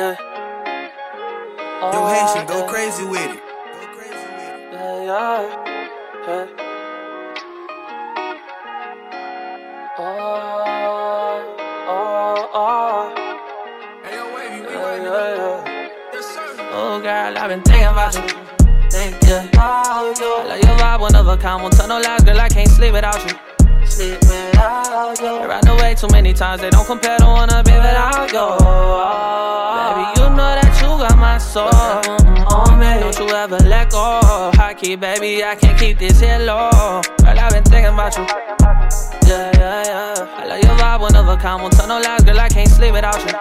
yeah. Yo, Hayshun, go crazy with it. Go crazy with it. Yeah, yeah, yeah. Oh, oh, oh, Hey, yo, wavy, we yeah, yeah, yeah. Yes, sir. Oh, girl, I've been thinking about you. Think, yeah. Oh, I love your vibe, one of a kind. Won't tell no lies, girl, I can't sleep without you. Sleep without you. Run away too many times, they don't compare to wanna be without you. Go. High baby, I can't keep this here low. Girl, I've been thinking about you. Yeah, yeah, yeah. I love your vibe, one of a kind. Won't tell no lies, girl, I can't sleep without you.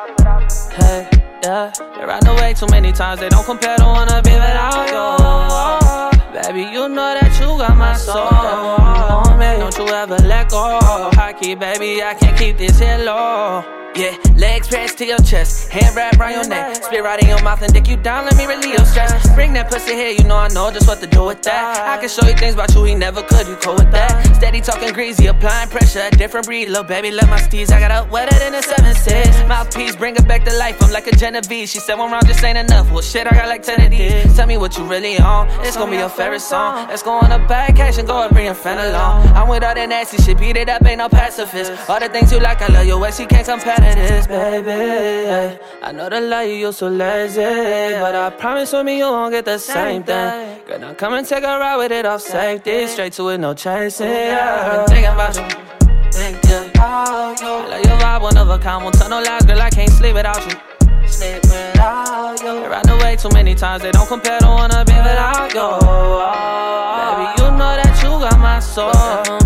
Hey, yeah. They run away too many times, they don't compare to wanna be without you. Baby, you know that you got my soul. On don't you ever let go. High key, baby, I can't keep this here low. Yeah, legs pressed to your chest, hand wrapped around your neck, spit right in your mouth and dick you down. Let me relieve your stress. Bring that pussy here, you know I know just what to do with that. I can show you things about you he never could. You cool with that? Steady talking greasy, applying pressure, a different breed. Little baby, let my steez. I got up wetter than a seven six. Mouthpiece, bring her back to life. I'm like a Genevieve. She said one round just ain't enough. Well, shit, I got like ten of these. Tell me what you really on. It's gonna be your favorite song. Let's go on a bad cash and go and bring your friend along. I'm with all that nasty shit, beat it up, ain't no pacifist. All the things you like, I love your way. She can't compare to this, baby. I know the love you, you so lazy, but I promise with me you won't get the same thing. Girl, now come and take a ride with it off safety, straight to it, no chasing. Yeah, I've been thinking about you. Yeah. Oh, I love your vibe, one of a kind. Won't tell no lies, girl, I can't sleep without you. Sleep without you. Run away too many times, they don't compare to wanna be without you. Oh, oh, baby, you know that you got my soul.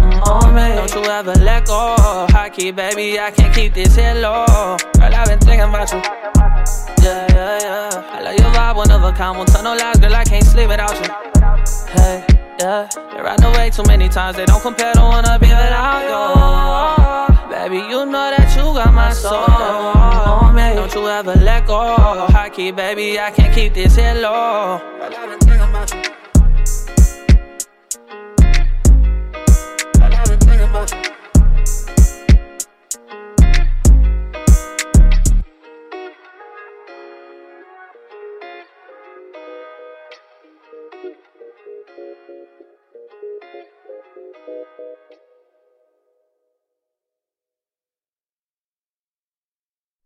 Don't you ever let go. High key, baby, I can't keep this here low. Girl, I've been thinking about you. Yeah, yeah, yeah. I love your vibe, one of a kind. Won't tell no lies, girl, I can't sleep without you. Hey, yeah. They run away too many times, they don't compare to wanna be without you. Baby, you know that you got my soul. Don't you ever let go. High key, baby, I can't keep this here low.